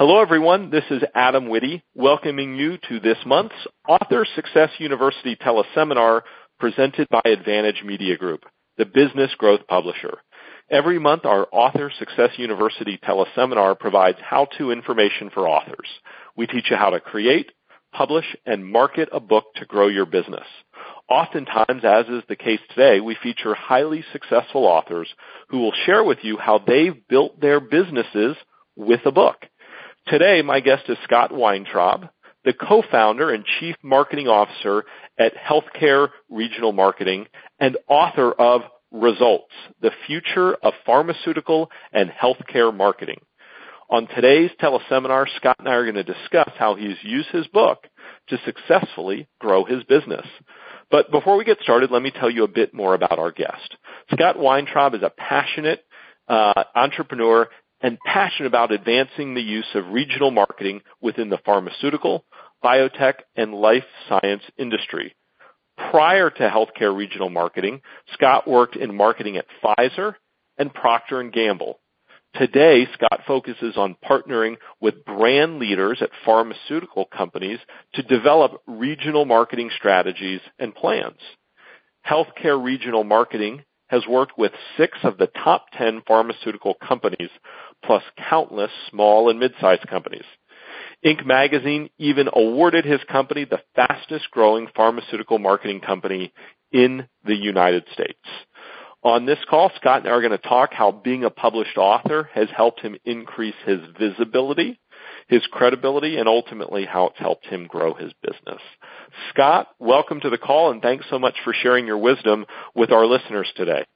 Hello, everyone. This is Adam Witty welcoming you to this month's Author Success University teleseminar presented by Advantage Media Group, the business growth publisher. Every month, our Author Success University teleseminar provides how-to information for authors. We teach you how to create, publish, and market a book to grow your business. Oftentimes, as is the case today, we feature highly successful authors who will share with you how they've built their businesses with a book. Today, my guest is Scott Weintraub, the co-founder and chief marketing officer at Healthcare Regional Marketing and author of Results, the future of pharmaceutical and healthcare marketing. On today's teleseminar, Scott and I are going to discuss how he's used his book to successfully grow his business. But before we get started, let me tell you a bit more about our guest. Scott Weintraub is a passionate uh, entrepreneur and passionate about advancing the use of regional marketing within the pharmaceutical, biotech, and life science industry. Prior to healthcare regional marketing, Scott worked in marketing at Pfizer and Procter & Gamble. Today, Scott focuses on partnering with brand leaders at pharmaceutical companies to develop regional marketing strategies and plans. Healthcare regional marketing has worked with six of the top 10 pharmaceutical companies plus countless small and mid-sized companies. Inc. magazine even awarded his company the fastest growing pharmaceutical marketing company in the United States. On this call, Scott and I are going to talk how being a published author has helped him increase his visibility, his credibility, and ultimately how it's helped him grow his business. Scott, welcome to the call and thanks so much for sharing your wisdom with our listeners today.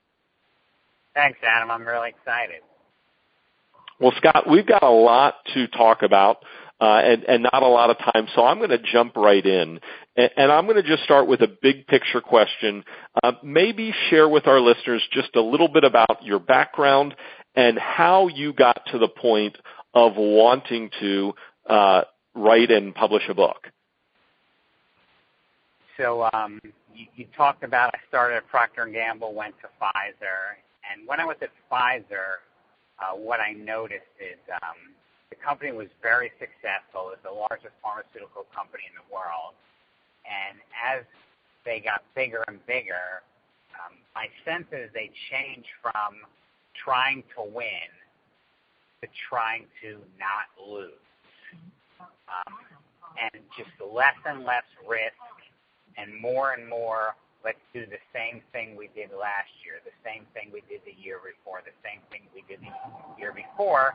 Thanks, Adam. I'm really excited. Well, Scott, we've got a lot to talk about. Uh, and, and, not a lot of time, so I'm going to jump right in. And, and I'm going to just start with a big picture question. Uh, maybe share with our listeners just a little bit about your background and how you got to the point of wanting to uh, write and publish a book. So um, you, you, talked about I started at Procter & Gamble, went to Pfizer, and when I was at Pfizer, what I noticed is um, the company was very successful. It's the largest pharmaceutical company in the world. And as they got bigger and bigger, um, my sense is they changed from trying to win to trying to not lose. Um, and just less and less risk and more and more let's do the same thing we did last year, the same thing we did the year before, the same thing we did the year before,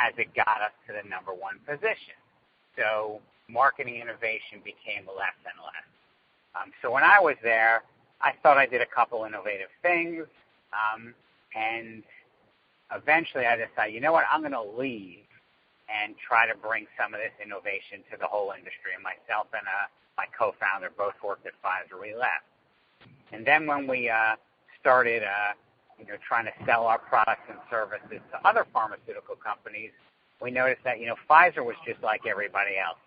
as it got us to the number one position. So marketing innovation became less and less. Um, so when I was there, I thought I did a couple innovative things, um, and eventually I decided, you know what, I'm going to leave and try to bring some of this innovation to the whole industry. And myself and uh, my co-founder both worked at Pfizer. We left. And then when we uh, started, uh, you know, trying to sell our products and services to other pharmaceutical companies, we noticed that you know Pfizer was just like everybody else.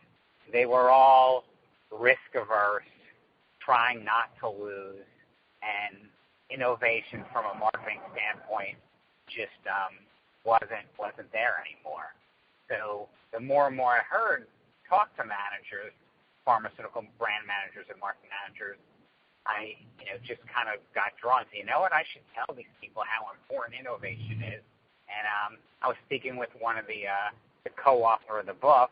They were all risk averse, trying not to lose, and innovation from a marketing standpoint just um, wasn't wasn't there anymore. So the more and more I heard, talk to managers, pharmaceutical brand managers and marketing managers, I, you know, just kind of got drawn to, you know what, I should tell these people how important innovation is. And um, I was speaking with one of the, uh, the co-author of the book.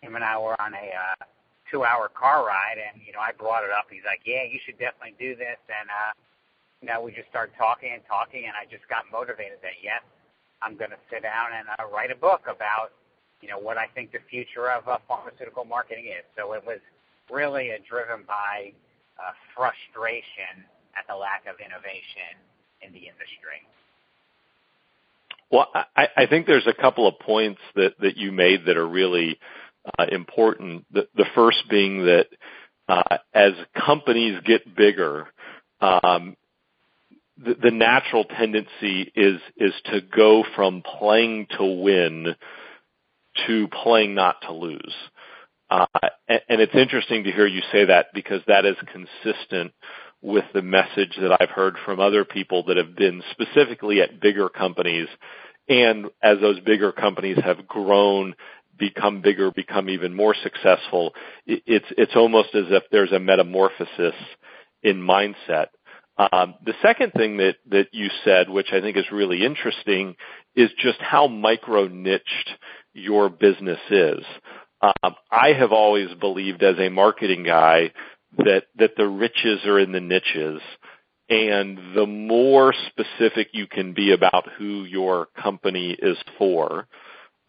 Him and I were on a uh, two-hour car ride, and you know, I brought it up. He's like, "Yeah, you should definitely do this." And uh, you know, we just started talking and talking, and I just got motivated that yes, I'm going to sit down and uh, write a book about you know what I think the future of uh, pharmaceutical marketing is. So it was really uh, driven by frustration at the lack of innovation in the industry. Well, I, I think there's a couple of points that, that you made that are really uh, important. The, the first being that uh, as companies get bigger, um, the, the natural tendency is is to go from playing to win to playing not to lose. Uh, and it's interesting to hear you say that because that is consistent with the message that I've heard from other people that have been specifically at bigger companies. And as those bigger companies have grown, become bigger, become even more successful, it's it's almost as if there's a metamorphosis in mindset. Um the second thing that that you said, which I think is really interesting, is just how micro-niched your business is. I have always believed as a marketing guy that that the riches are in the niches, and the more specific you can be about who your company is for,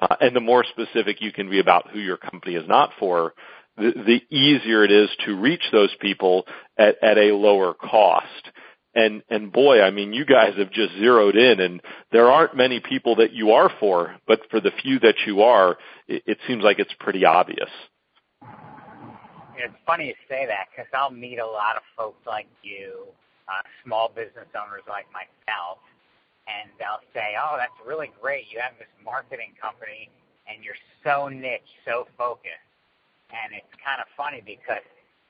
uh, and the more specific you can be about who your company is not for, the easier it is to reach those people at, at a lower cost. And and boy, I mean, you guys have just zeroed in, and there aren't many people that you are for, but for the few that you are, it seems like it's pretty obvious. It's funny you say that because I'll meet a lot of folks like you, uh, small business owners like myself, and they'll say, "Oh, that's really great. You have this marketing company, and you're so niche, so focused." And it's kind of funny because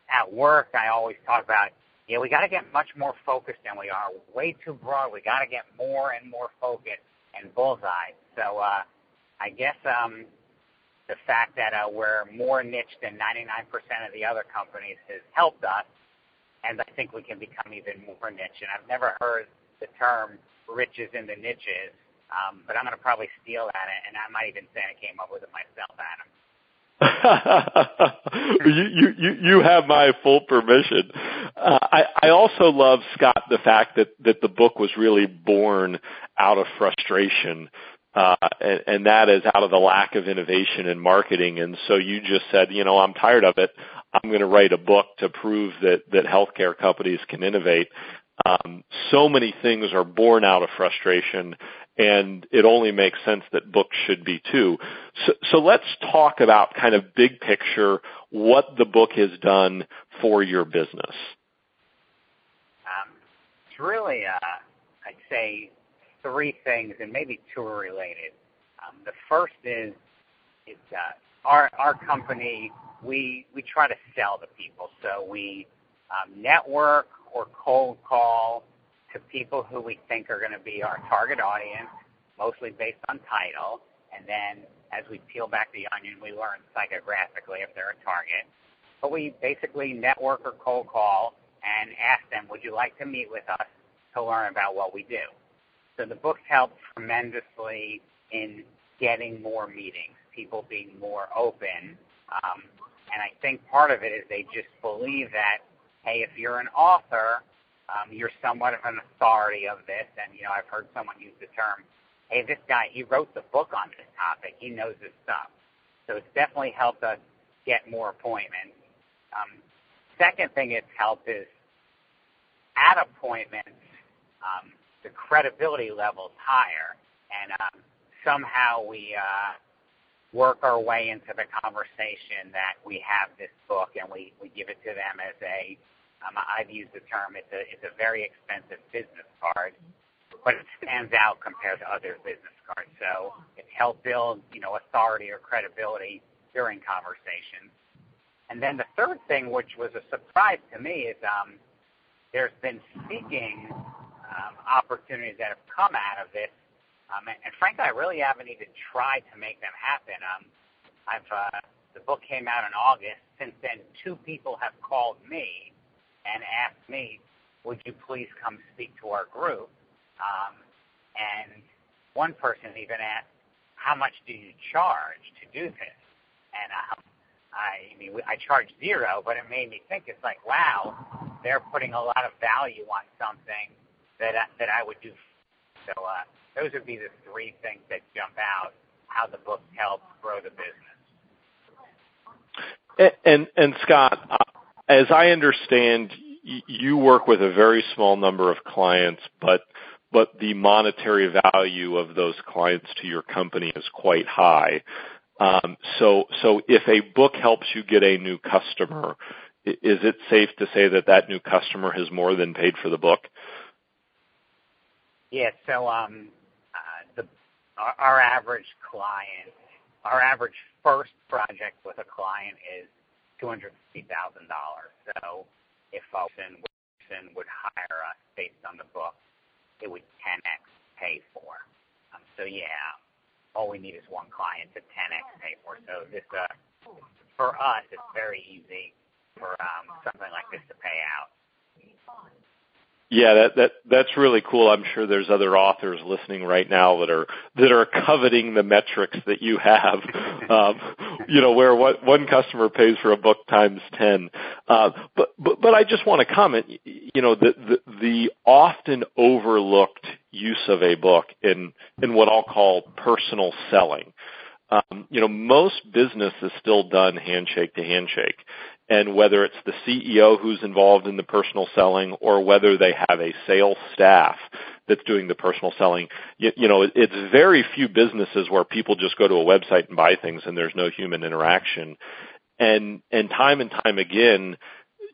at work, I always talk about, yeah, we got to get much more focused than we are. Way too broad. We got to get more and more focused and bullseye. So uh, I guess um, the fact that uh, we're more niche than 99% of the other companies has helped us, and I think we can become even more niche. And I've never heard the term riches in the niches, um, but I'm going to probably steal that, and I might even say I came up with it myself, Adam. You have my full permission. I also love, Scott, the fact that that the book was really born out of frustration, and that is out of the lack of innovation in marketing. And so you just said, you know, "I'm tired of it. I'm going to write a book to prove that healthcare companies can innovate." Um, so many things are born out of frustration, and it only makes sense that books should be, too. So let's talk about kind of big picture, what the book has done for your business. Um, it's really, uh, I'd say three things, and maybe two are related. Um, the first is, uh, our our company, we we try to sell to people. So we um, network or cold call to people who we think are going to be our target audience, mostly based on title. And then as we peel back the onion, we learn psychographically if they're a target. But we basically network or cold call and ask them, "Would you like to meet with us to learn about what we do?" So the book's helped tremendously in getting more meetings, people being more open. Um, and I think part of it is they just believe that, hey, if you're an author, Um, you're somewhat of an authority of this. And you know I've heard someone use the term, "Hey, this guy, he wrote the book on this topic. He knows his stuff." So it's definitely helped us get more appointments. Um, second thing it's helped is at appointments, um, the credibility level's higher, and somehow we uh, work our way into the conversation that we have this book, and we, we give it to them as a, I've used the term, it's a it's a very expensive business card, but it stands out compared to other business cards. So it helped build you know authority or credibility during conversations. And then the third thing, which was a surprise to me, is there's been speaking opportunities that have come out of this. Um and frankly, I really haven't even tried to make them happen. Um, I've uh, the book came out in August. Since then, two people have called me and asked me, "Would you please come speak to our group?" Um, and one person even asked, "How much do you charge to do this?" And um, I I mean, I charge zero, but it made me think, it's like, wow, they're putting a lot of value on something that I, that I would do. So uh, those would be the three things that jump out, how the book helped grow the business. And, and, and Scott, as I understand, you work with a very small number of clients, but but the monetary value of those clients to your company is quite high. Um, so so if a book helps you get a new customer, is it safe to say that that new customer has more than paid for the book? Yeah. So um, uh, our average client, our average first project with a client is $250,000. So if person would hire us based on the book, it would 10x pay for. So, yeah, all we need is one client to 10x pay for. So this, uh, for us, it's very easy for um, something like this to pay out. Yeah, that that that's really cool. I'm sure there's other authors listening right now that are that are coveting the metrics that you have. um, you know, where what one customer pays for a book times ten. Uh, but but but I just want to comment. You know, the the, the often overlooked use of a book in in what I'll call personal selling. Um, you know, most business is still done handshake to handshake and whether it's the CEO who's involved in the personal selling or whether they have a sales staff that's doing the personal selling, you, you know, it's very few businesses where people just go to a website and buy things and there's no human interaction. And, and time and time again,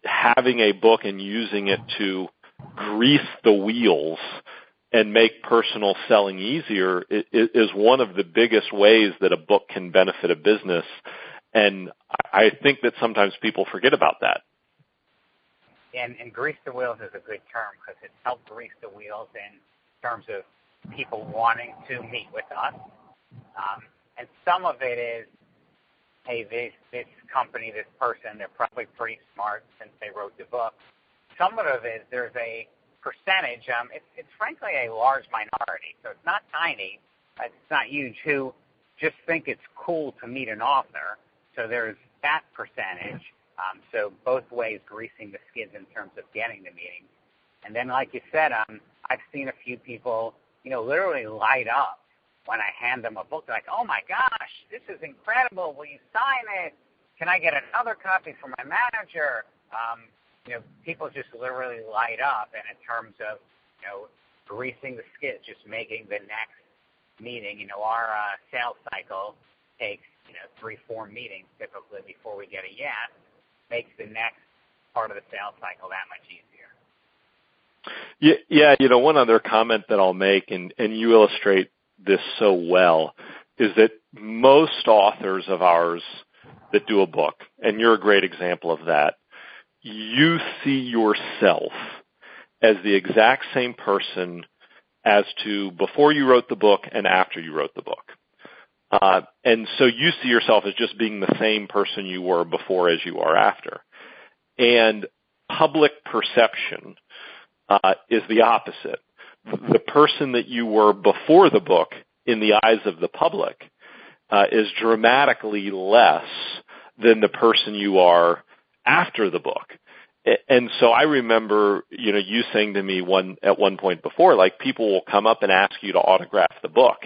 having a book and using it to grease the wheels and make personal selling easier is one of the biggest ways that a book can benefit a business. And I think that sometimes people forget about that. And, and grease the wheels is a good term because it's helped grease the wheels in terms of people wanting to meet with us. Um, and some of it is, hey, this this company, this person, they're probably pretty smart since they wrote the book. Some of it is there's a percentage. Um, it's it's frankly a large minority, so it's not tiny, it's not huge. Who just think it's cool to meet an author. So there's that percentage. Um, so both ways greasing the skids in terms of getting the meeting. And then, like you said, um, I've seen a few people, you know, literally light up when I hand them a book. They're like, "Oh my gosh, this is incredible! Will you sign it? Can I get another copy for my manager?" Um, you know, people just literally light up. And in terms of, you know, greasing the skids, just making the next meeting. You know, our uh, sales cycle takes you know, three, four meetings typically before we get a yes, makes the next part of the sales cycle that much easier. Yeah, yeah. You know, one other comment that I'll make, and, and you illustrate this so well, is that most authors of ours that do a book, and you're a great example of that, you see yourself as the exact same person as to before you wrote the book and after you wrote the book. Uh, and so you see yourself as just being the same person you were before as you are after. And public perception uh, is the opposite. The person that you were before the book in the eyes of the public uh, is dramatically less than the person you are after the book. And so I remember, you know, you saying to me one at one point before, like people will come up and ask you to autograph the book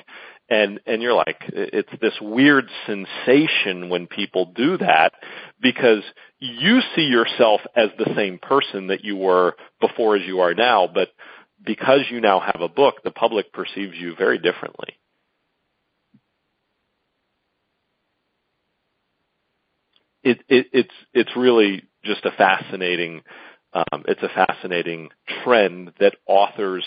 and and you're like it's this weird sensation when people do that because you see yourself as the same person that you were before as you are now but because you now have a book the public perceives you very differently. It, it it's it's really just a fascinating um, it's a fascinating trend that authors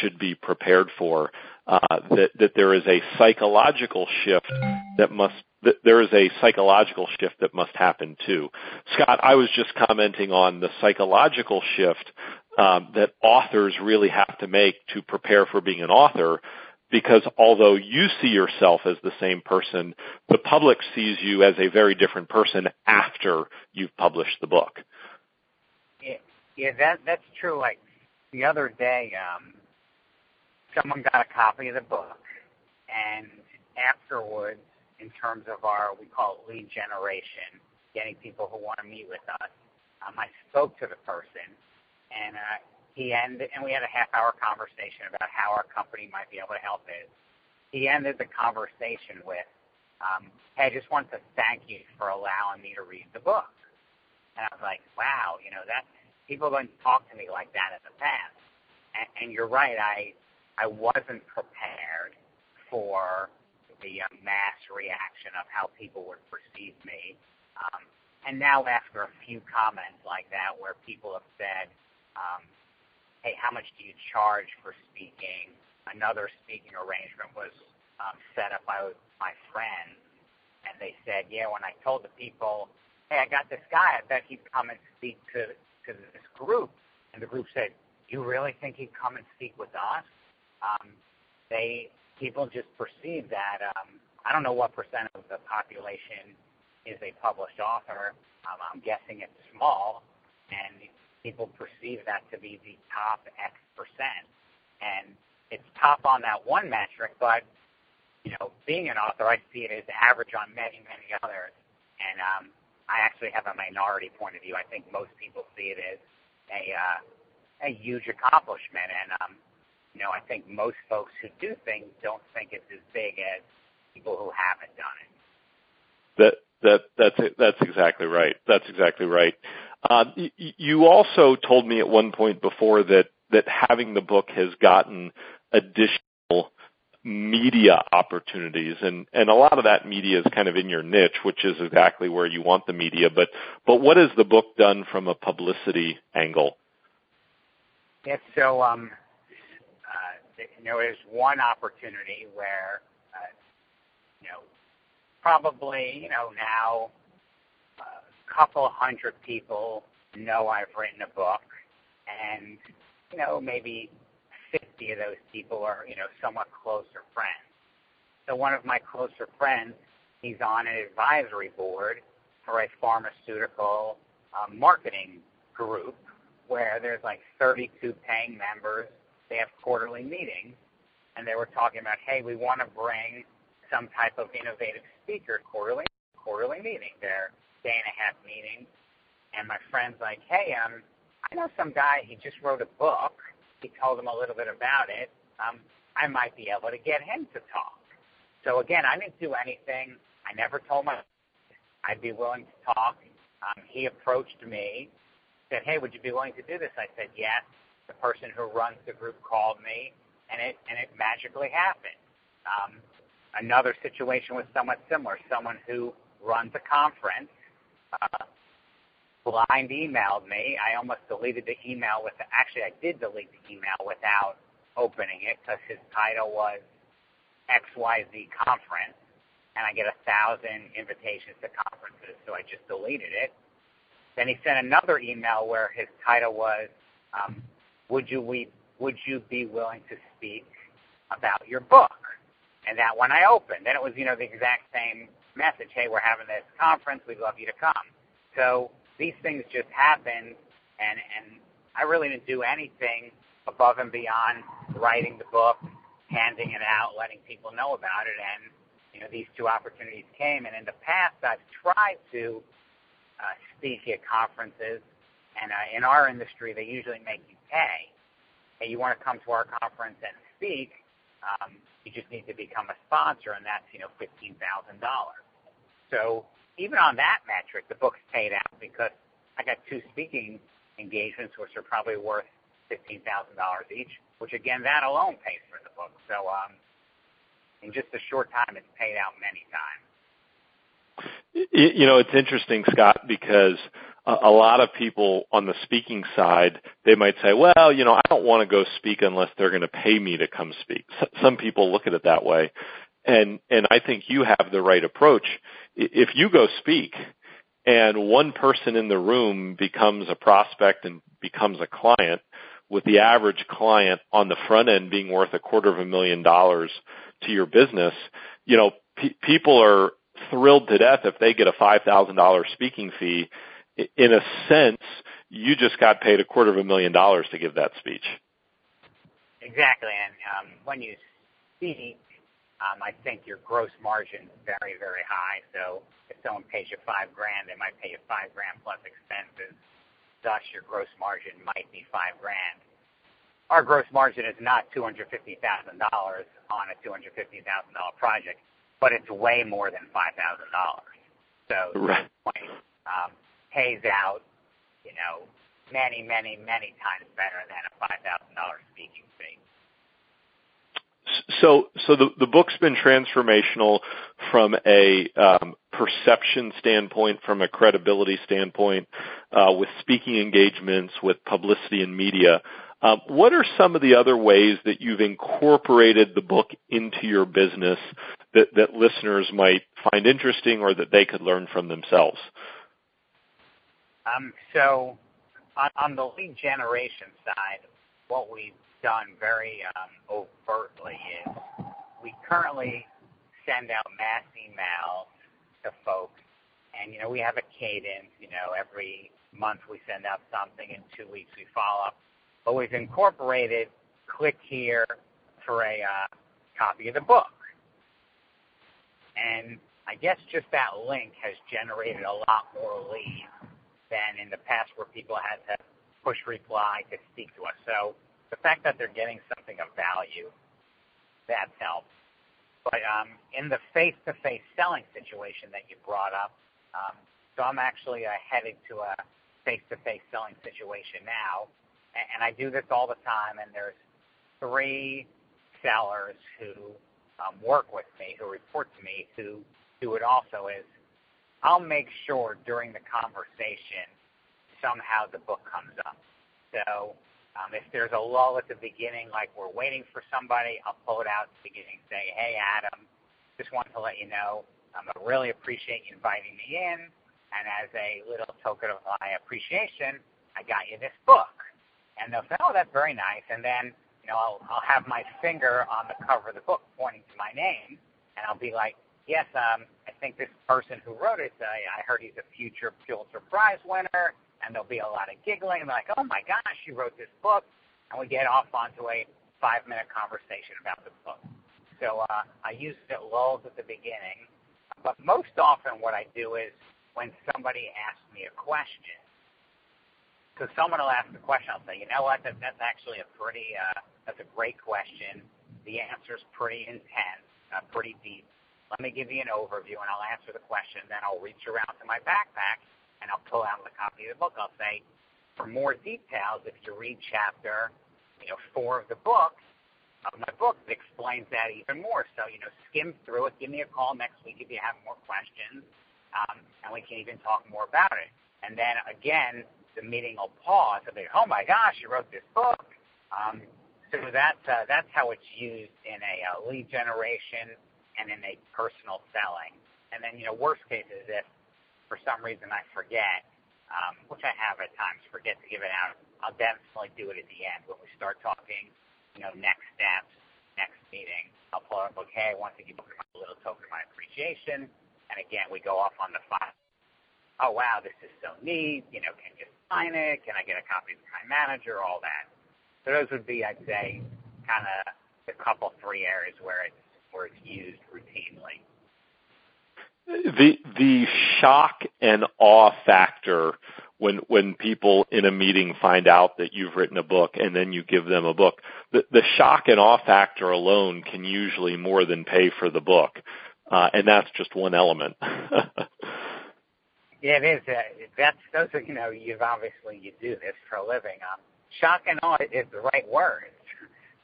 should be prepared for uh, that, that there is a psychological shift that must that there is a psychological shift that must happen too. Scott, I was just commenting on the psychological shift um, that authors really have to make to prepare for being an author. Because although you see yourself as the same person, the public sees you as a very different person after you've published the book. Yeah, yeah, that that's true. Like the other day, um, someone got a copy of the book, and afterwards, in terms of our, we call it lead generation, getting people who want to meet with us, um, I spoke to the person, and uh, he ended, and we had a half-hour conversation about how our company might be able to help it. He ended the conversation with, um, "Hey, I just want to thank you for allowing me to read the book." And I was like, "Wow, you know that people don't talk to me like that in the past." And, and you're right, I I wasn't prepared for the uh, mass reaction of how people would perceive me. Um, and now after a few comments like that where people have said, um, hey, how much do you charge for speaking? Another speaking arrangement was um, set up by my friend, and they said, yeah, when I told the people, hey, I got this guy, I bet he'd come and speak to, to this group. And the group said, you really think he'd come and speak with us? Um, they people just perceive that um, I don't know what percent of the population is a published author. Um, I'm guessing it's small, and people perceive that to be the top X percent. And it's top on that one metric, but you know, being an author, I see it as average on many, many others. And um, I actually have a minority point of view. I think most people see it as a uh, a huge accomplishment, and um, you know, I think most folks who do things don't think it's as big as people who haven't done it. That that that's that's exactly right. That's exactly right. Um, you also told me at one point before that that having the book has gotten additional media opportunities, and and a lot of that media is kind of in your niche, which is exactly where you want the media. But but what has the book done from a publicity angle? Yes, so um, uh, you know, one opportunity where uh, you know probably you know now a couple hundred people know I've written a book, and you know maybe 50 of those people are, you know, somewhat closer friends. So one of my closer friends, he's on an advisory board for a pharmaceutical um, marketing group where there's like 32 paying members. They have quarterly meetings, and they were talking about, hey, we want to bring some type of innovative speaker quarterly quarterly meeting. They're day and a half meetings, and my friend's like, hey, um, I know some guy. He just wrote a book he told them a little bit about it, um, I might be able to get him to talk. So again, I didn't do anything. I never told my I'd be willing to talk. Um, he approached me, said, "Hey, would you be willing to do this?" I said, "Yes." The person who runs the group called me, and it and it magically happened. Um, another situation was somewhat similar. Someone who runs a conference uh, blind emailed me. I almost deleted the email with the, actually I did delete the email without opening it because his title was XYZ conference and I get a thousand invitations to conferences, so I just deleted it. Then he sent another email where his title was, um, "Would you we would you be willing to speak about your book?" And that one I opened. Then it was you know the exact same message. Hey, we're having this conference. We'd love you to come. So these things just happen, and and I really didn't do anything above and beyond writing the book, handing it out, letting people know about it, and you know these two opportunities came. And in the past, I've tried to uh, speak at conferences, and uh, in our industry, they usually make you pay. Hey, you want to come to our conference and speak? Um, you just need to become a sponsor, and that's you know fifteen thousand dollars. So even on that metric, the book's paid out because I got two speaking engagements, which are probably worth fifteen thousand dollars each. Which again, that alone pays for the book. So um, in just a short time, it's paid out many times. You know, it's interesting, Scott, because a lot of people on the speaking side, they might say, well, you know, I don't want to go speak unless they're going to pay me to come speak. Some people look at it that way. And, and I think you have the right approach if you go speak and one person in the room becomes a prospect and becomes a client, with the average client on the front end being worth a quarter of a million dollars to your business, you know, pe- people are thrilled to death if they get a $5,000 speaking fee. In a sense, you just got paid a quarter of a million dollars to give that speech. Exactly. And um, when you speak, um, I think your gross margin is very, very high. So if someone pays you five grand, they might pay you five grand plus expenses. Thus, your gross margin might be five grand. Our gross margin is not $250,000 on a $250,000 project, but it's way more than $5,000. So right. point um, pays out, you know, many, many, many times better than a $5,000 speaking fee. So, so the, the book's been transformational from a um, perception standpoint, from a credibility standpoint, uh, with speaking engagements, with publicity and media. Um, what are some of the other ways that you've incorporated the book into your business that, that listeners might find interesting or that they could learn from themselves? Um, so, on, the lead generation side, what we've done very um, overtly is we currently send out mass emails to folks, and you know we have a cadence. You know, every month we send out something, in two weeks we follow up. But we've incorporated click here for a uh, copy of the book. And I guess just that link has generated a lot more leads than in the past where people had to push reply to speak to us. So the fact that they're getting something of value, that's helped. But um, in the face-to-face selling situation that you brought up, um, so I'm actually uh, headed to a face-to-face selling situation now, and, and I do this all the time. And there's three sellers who um, work with me, who report to me, who do it also. Is I'll make sure during the conversation somehow the book comes up. So um, if there's a lull at the beginning, like we're waiting for somebody, I'll pull it out at the beginning and say, hey, Adam, just wanted to let you know um, I really appreciate you inviting me in. And as a little token of my appreciation, I got you this book. And they'll say, oh, that's very nice. And then, you know, I'll, I'll have my finger on the cover of the book pointing to my name. And I'll be like, yes, um, I think this person who wrote it, uh, I heard he's a future Pulitzer Prize winner, and there'll be a lot of giggling. And like, oh my gosh, you wrote this book, and we get off onto a five-minute conversation about the book. So uh, I use it lulls at the beginning, but most often what I do is when somebody asks me a question. So someone will ask a question, I'll say, you know what, that, that's actually a pretty, uh, that's a great question. The answer's pretty intense, uh, pretty deep let me give you an overview, and I'll answer the question. Then I'll reach around to my backpack, and I'll pull out the copy of the book. I'll say, for more details, if you read chapter, you know, four of the book, of my book, it explains that even more. So, you know, skim through it. Give me a call next week if you have more questions, um, and we can even talk more about it. And then again, the meeting will pause. I'll be, oh my gosh, you wrote this book. Um, so that's uh, that's how it's used in a uh, lead generation and in a personal selling. And then, you know, worst case is if for some reason I forget, um, which I have at times, forget to give it out, I'll definitely do it at the end when we start talking, you know, next steps, next meeting. I'll pull up, okay, I want to give a little token of my appreciation. And again, we go off on the file. Oh, wow, this is so neat. You know, can you sign it? Can I get a copy from my manager? All that. So those would be, I'd say, kind of the couple, three areas where it's where it's used routinely. The the shock and awe factor when when people in a meeting find out that you've written a book and then you give them a book, the the shock and awe factor alone can usually more than pay for the book, uh, and that's just one element. yeah, it is. Uh, that's those are you know you've obviously you do this for a living. Um, shock and awe is the right word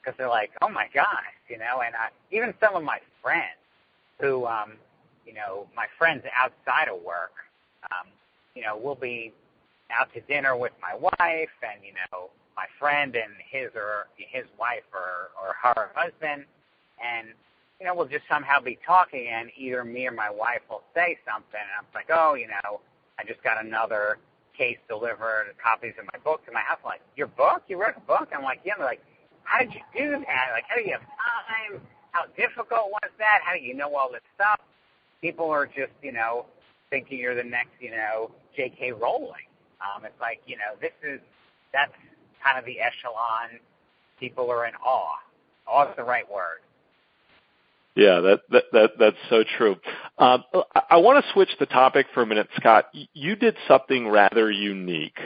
because they're like, oh my gosh, you know, and I, even some of my friends who, um, you know, my friends outside of work, um, you know, we'll be out to dinner with my wife and, you know, my friend and his or his wife or, or her husband. And, you know, we'll just somehow be talking and either me or my wife will say something and I'm like, oh, you know, I just got another case delivered, copies of my book to my house. I'm like, your book? You wrote a book? I'm like, yeah. they're like, how did you do that? Like, how do you have time? How difficult was that? How do you know all this stuff? People are just, you know, thinking you're the next, you know, J.K. Rowling. Um, it's like, you know, this is, that's kind of the echelon. People are in awe. Awe is the right word. Yeah, that, that, that that's so true. Um, I, I want to switch the topic for a minute, Scott. You did something rather unique.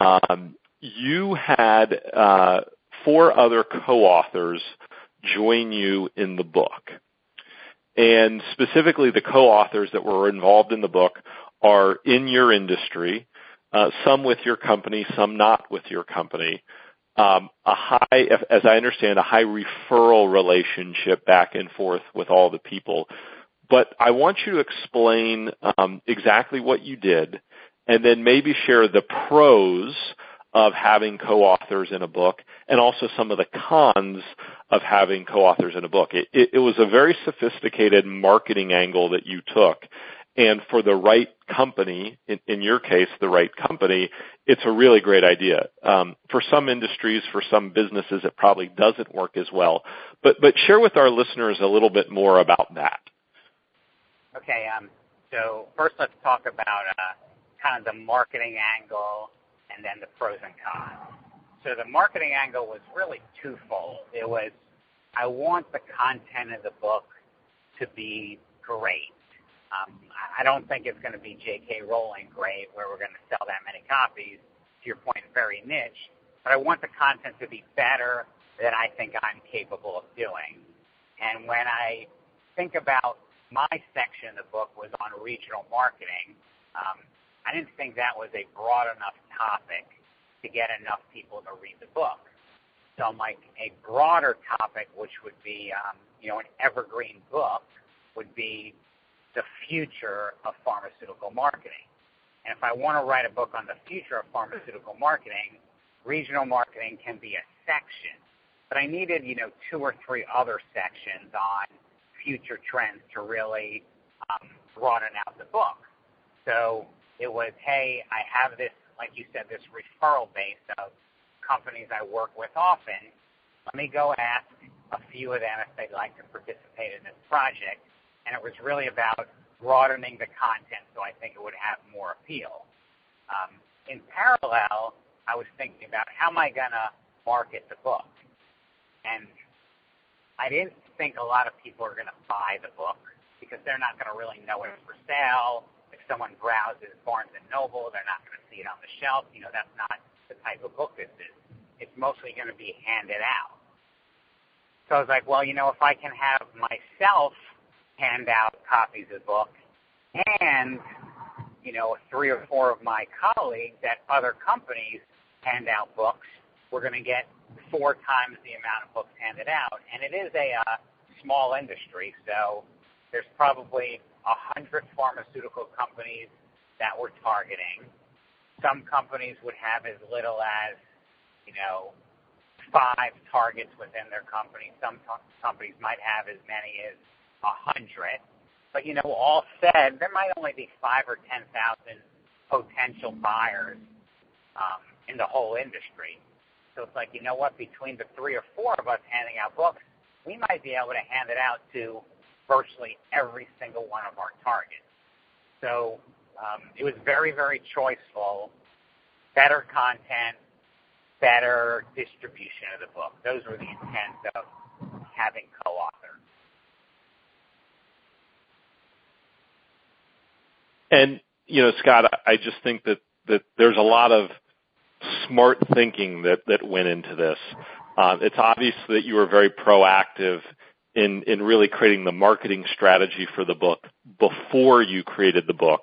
Um, you had uh, four other co-authors join you in the book. And specifically, the co-authors that were involved in the book are in your industry, uh, some with your company, some not with your company. Um, a high, as I understand, a high referral relationship back and forth with all the people. But I want you to explain um, exactly what you did, and then maybe share the pros of having co-authors in a book and also some of the cons of having co-authors in a book. It, it, it was a very sophisticated marketing angle that you took. and for the right company, in, in your case, the right company, it's a really great idea. Um, for some industries, for some businesses, it probably doesn't work as well. But but share with our listeners a little bit more about that. Okay. Um, so first, let's talk about uh, kind of the marketing angle and then the pros and cons. So the marketing angle was really twofold. It was I want the content of the book to be great. Um, I don't think it's going to be J.K. Rowling great, where we're going to sell that many copies. To your point, very niche. But I want the content to be better than I think I'm capable of doing. And when I think about my section of the book was on regional marketing, um, I didn't think that was a broad enough topic to get enough people to read the book. So like a broader topic, which would be, um, you know, an evergreen book, would be the future of pharmaceutical marketing. And if I want to write a book on the future of pharmaceutical marketing, regional marketing can be a section. But I needed, you know, two or three other sections on future trends to really um, broaden out the book. So it was, hey, I have this, like you said, this referral base of companies I work with often. Let me go ask a few of them if they'd like to participate in this project and it was really about broadening the content so I think it would have more appeal. Um, in parallel, I was thinking about how am I going to market the book? And I didn't think a lot of people are going to buy the book because they're not going to really know it's for sale. Someone browses Barnes and Noble, they're not going to see it on the shelf. You know, that's not the type of book this is. It's mostly going to be handed out. So I was like, well, you know, if I can have myself hand out copies of the book, and you know, three or four of my colleagues at other companies hand out books. We're going to get four times the amount of books handed out, and it is a uh, small industry, so there's probably a hundred pharmaceutical companies that we're targeting. Some companies would have as little as, you know, five targets within their company. Some companies might have as many as a hundred. But you know, all said, there might only be five or ten thousand potential buyers um, in the whole industry. So it's like, you know what? Between the three or four of us handing out books, we might be able to hand it out to virtually every single one of our targets. So um, it was very, very choiceful. Better content, better distribution of the book. Those were the intents of having co-authors. And you know, Scott, I just think that that there's a lot of smart thinking that that went into this. Uh, it's obvious that you were very proactive in in really creating the marketing strategy for the book before you created the book,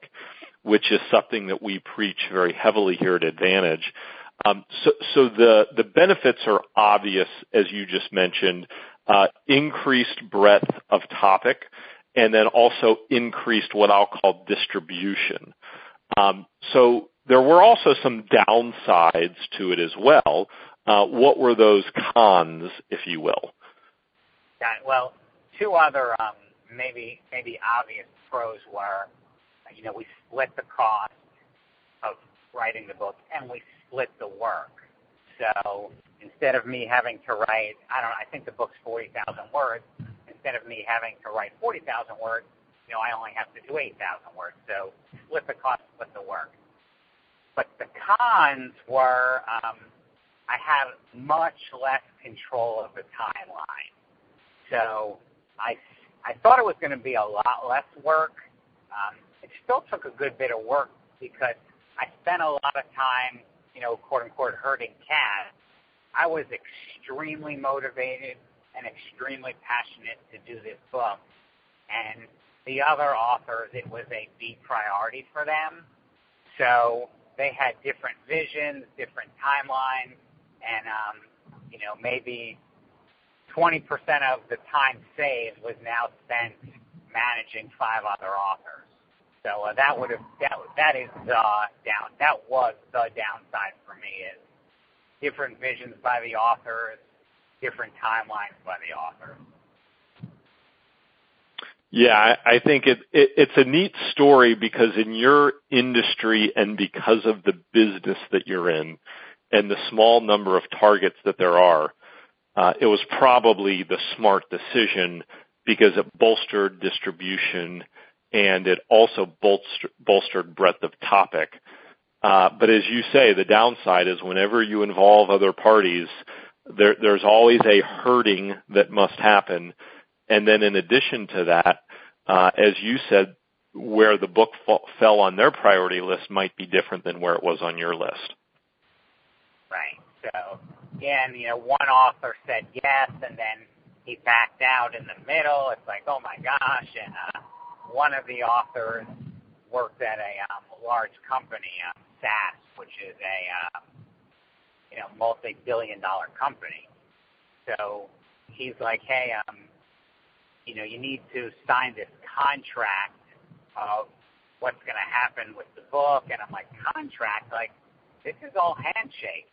which is something that we preach very heavily here at Advantage. Um, so, so the the benefits are obvious, as you just mentioned. Uh, increased breadth of topic, and then also increased what I'll call distribution. Um, so there were also some downsides to it as well. Uh, what were those cons, if you will? Yeah, well, two other um, maybe maybe obvious pros were, you know, we split the cost of writing the book and we split the work. So instead of me having to write, I don't I think the book's 40,000 words instead of me having to write 40,000 words, you know, I only have to do 8,000 words. So split the cost, split the work. But the cons were um, I had much less control of the timeline. So I, I thought it was going to be a lot less work. Um, it still took a good bit of work because I spent a lot of time, you know, quote unquote, herding cats. I was extremely motivated and extremely passionate to do this book. And the other authors, it was a a B priority for them. So they had different visions, different timelines, and um, you know maybe 20% of the time saved was now spent managing five other authors. So uh, that would have that that is the down that was the downside for me is different visions by the authors, different timelines by the authors. Yeah, I think it's a neat story because in your industry and because of the business that you're in and the small number of targets that there are, it was probably the smart decision because it bolstered distribution and it also bolstered breadth of topic. Uh, but as you say, the downside is whenever you involve other parties, there's always a hurting that must happen. And then in addition to that, as you said, where the book fell on their priority list might be different than where it was on your list. Right. Again, you know, one author said yes, and then he backed out in the middle. It's like, oh my gosh. And one of the authors worked at a large company, SAS, which is a uh, you know multi-billion dollar company. So he's like, "Hey, um, you know, you need to sign this contract of what's going to happen with the book." And I'm like, "Contract? Like this is all handshake."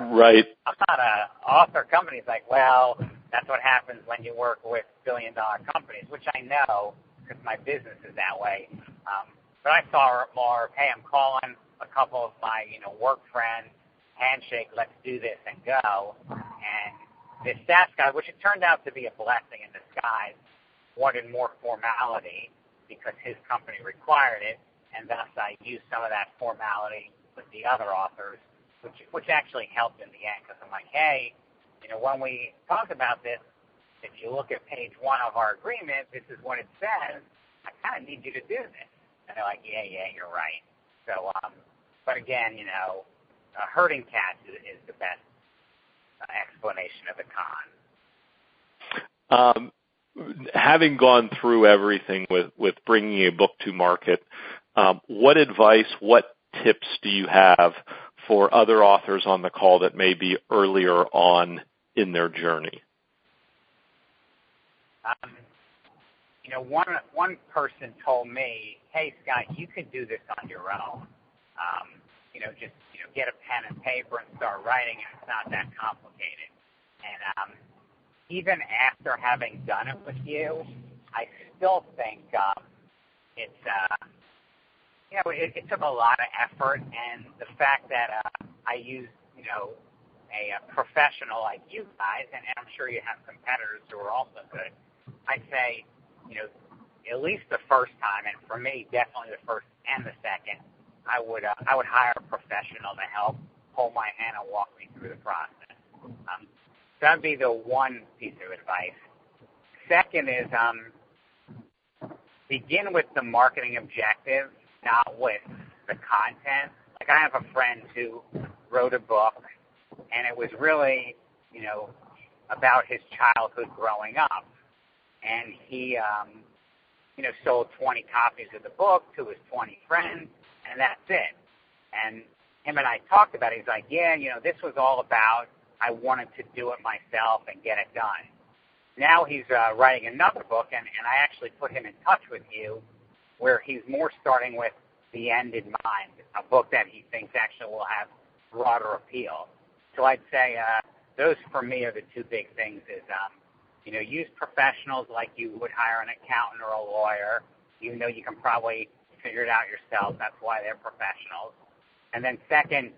Right. I'm not an author company. He's like, "Well, that's what happens when you work with billion-dollar companies," which I know because my business is that way. Um, but I saw more of, "Hey, I'm calling a couple of my you know, work friends, handshake, let's do this and go." And this SAS guy, which it turned out to be a blessing in disguise, wanted more formality because his company required it, and thus I used some of that formality with the other authors, which actually helped in the end because I'm like, "Hey, you know, when we talk about this, if you look at page one of our agreement, this is what it says. I kind of need you to do this." And they're like, "Yeah, yeah, you're right." So, um, but again, you know, uh, herding cats is the best explanation of the con. Having gone through everything with bringing a book to market, what advice, what tips do you have for other authors on the call that may be earlier on in their journey? Um, you know, one one person told me, "Hey, Scott, you could do this on your own. Um, you know, just you know, get a pen and paper and start writing, it's not that complicated." And um, even after having done it with you, I still think it took a lot of effort, and the fact that uh, I used you know, a professional like you guys, and I'm sure you have competitors who are also good. I'd say, you know, at least the first time, and for me, definitely the first and the second, I would uh, I would hire a professional to help hold my hand and walk me through the process. Um, that'd be the one piece of advice. Second is, um, begin with the marketing objective, not with the content. Like I have a friend who wrote a book, and it was really you know, about his childhood growing up. And he um, you know, sold 20 copies of the book to his 20 friends, and that's it. And him and I talked about it. He's like, "Yeah, you know, this was all about I wanted to do it myself and get it done." Now he's writing another book, and, and I actually put him in touch with you, where he's more starting with the end in mind, a book that he thinks actually will have broader appeal. So I'd say uh, those for me are the two big things is, um, you know use professionals like you would hire an accountant or a lawyer. You know you can probably figure it out yourself. That's why they're professionals. And then Second,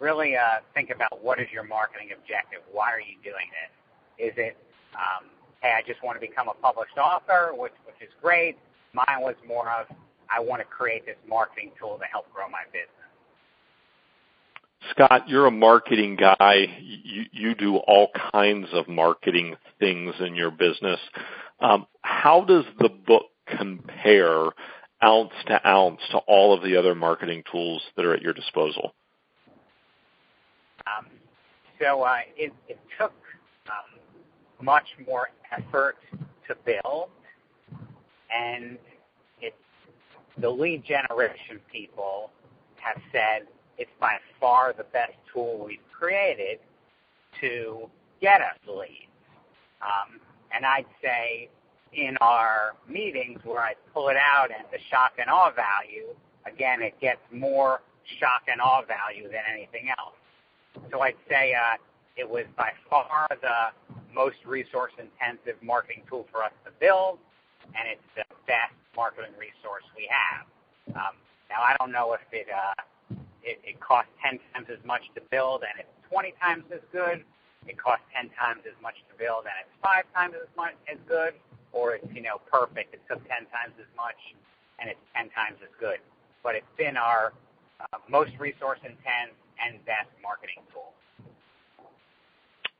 really uh, think about what is your marketing objective. Why are you doing this? Is it, um, "Hey, I just want to become a published author," which which is great. Mine was more of, "I want to create this marketing tool to help grow my business. Scott, you're a marketing guy. You do all kinds of marketing things in your business. Um, how does the book compare ounce to ounce to all of the other marketing tools that are at your disposal? Um, so uh, it took um, much more effort to build, and the lead generation people have said it's by far the best tool we've created to get us leads. Um, and I'd say in our meetings where I pull it out and the shock and awe value, again, it gets more shock and awe value than anything else. So I'd say uh, it was by far the most resource-intensive marketing tool for us to build, and it's the best marketing resource we have. Um, now, I don't know if it, uh, it it costs 10 times as much to build and it's 20 times as good. It costs 10 times as much to build and it's five times as much as good, or it's you know perfect. It took 10 times as much and it's 10 times as good. But it's been our uh, most resource intense and best marketing tool.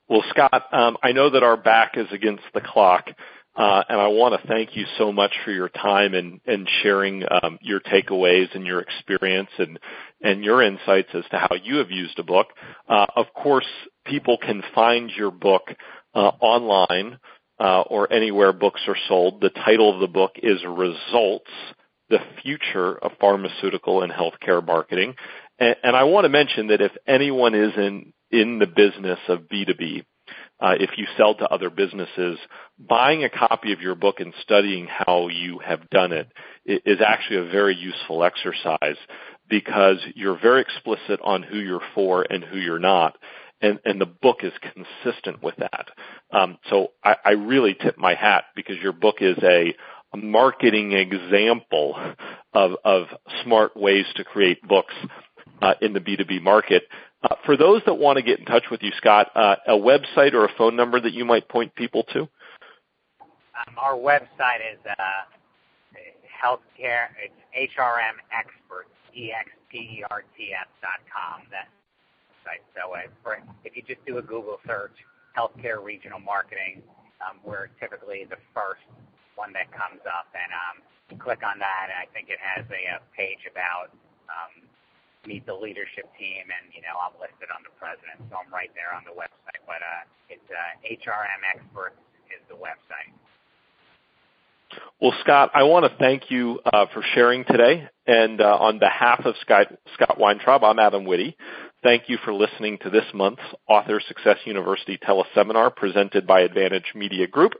Well, Scott, um, I know that our back is against the clock, and I want to thank you so much for your time and, sharing um, your takeaways and your experience and, and your insights as to how you have used a book. Uh, of course, people can find your book uh, online uh, or anywhere books are sold. The title of the book is Results, the Future of Pharmaceutical and Healthcare Marketing. And, and I want to mention that if anyone is in in the business of B2B, uh, if you sell to other businesses, buying a copy of your book and studying how you have done it is actually a very useful exercise because you're very explicit on who you're for and who you're not. And, and the book is consistent with that. Um, so I, I really tip my hat because your book is a, a marketing example of, of smart ways to create books uh, in the B2B market. Uh, for those that want to get in touch with you, Scott, uh, a website or a phone number that you might point people to? Um, our website is uh, healthcare. It's HRM Experts, E-X-P-E-R-T-S dot com. That site. So uh, if you just do a Google search, healthcare regional marketing, um, we're typically the first one that comes up, and um, click on that, and I think it has a, a page about um, meet the leadership team, and you know I'm listed on the president, so I'm right there on the website. But uh, it's uh, HRM Experts is the website. Well, Scott, I want to thank you uh, for sharing today, and uh, on behalf of Scott, Scott Weintraub, I'm Adam Witty. Thank you for listening to this month's Author Success University teleseminar presented by Advantage Media Group.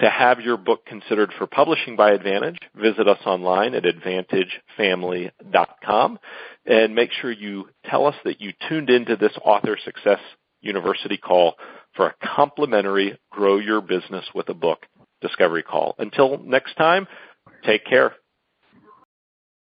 To have your book considered for publishing by Advantage, visit us online at advantagefamily.com and make sure you tell us that you tuned into this Author Success University call for a complimentary Grow Your Business with a Book discovery call. Until next time, take care.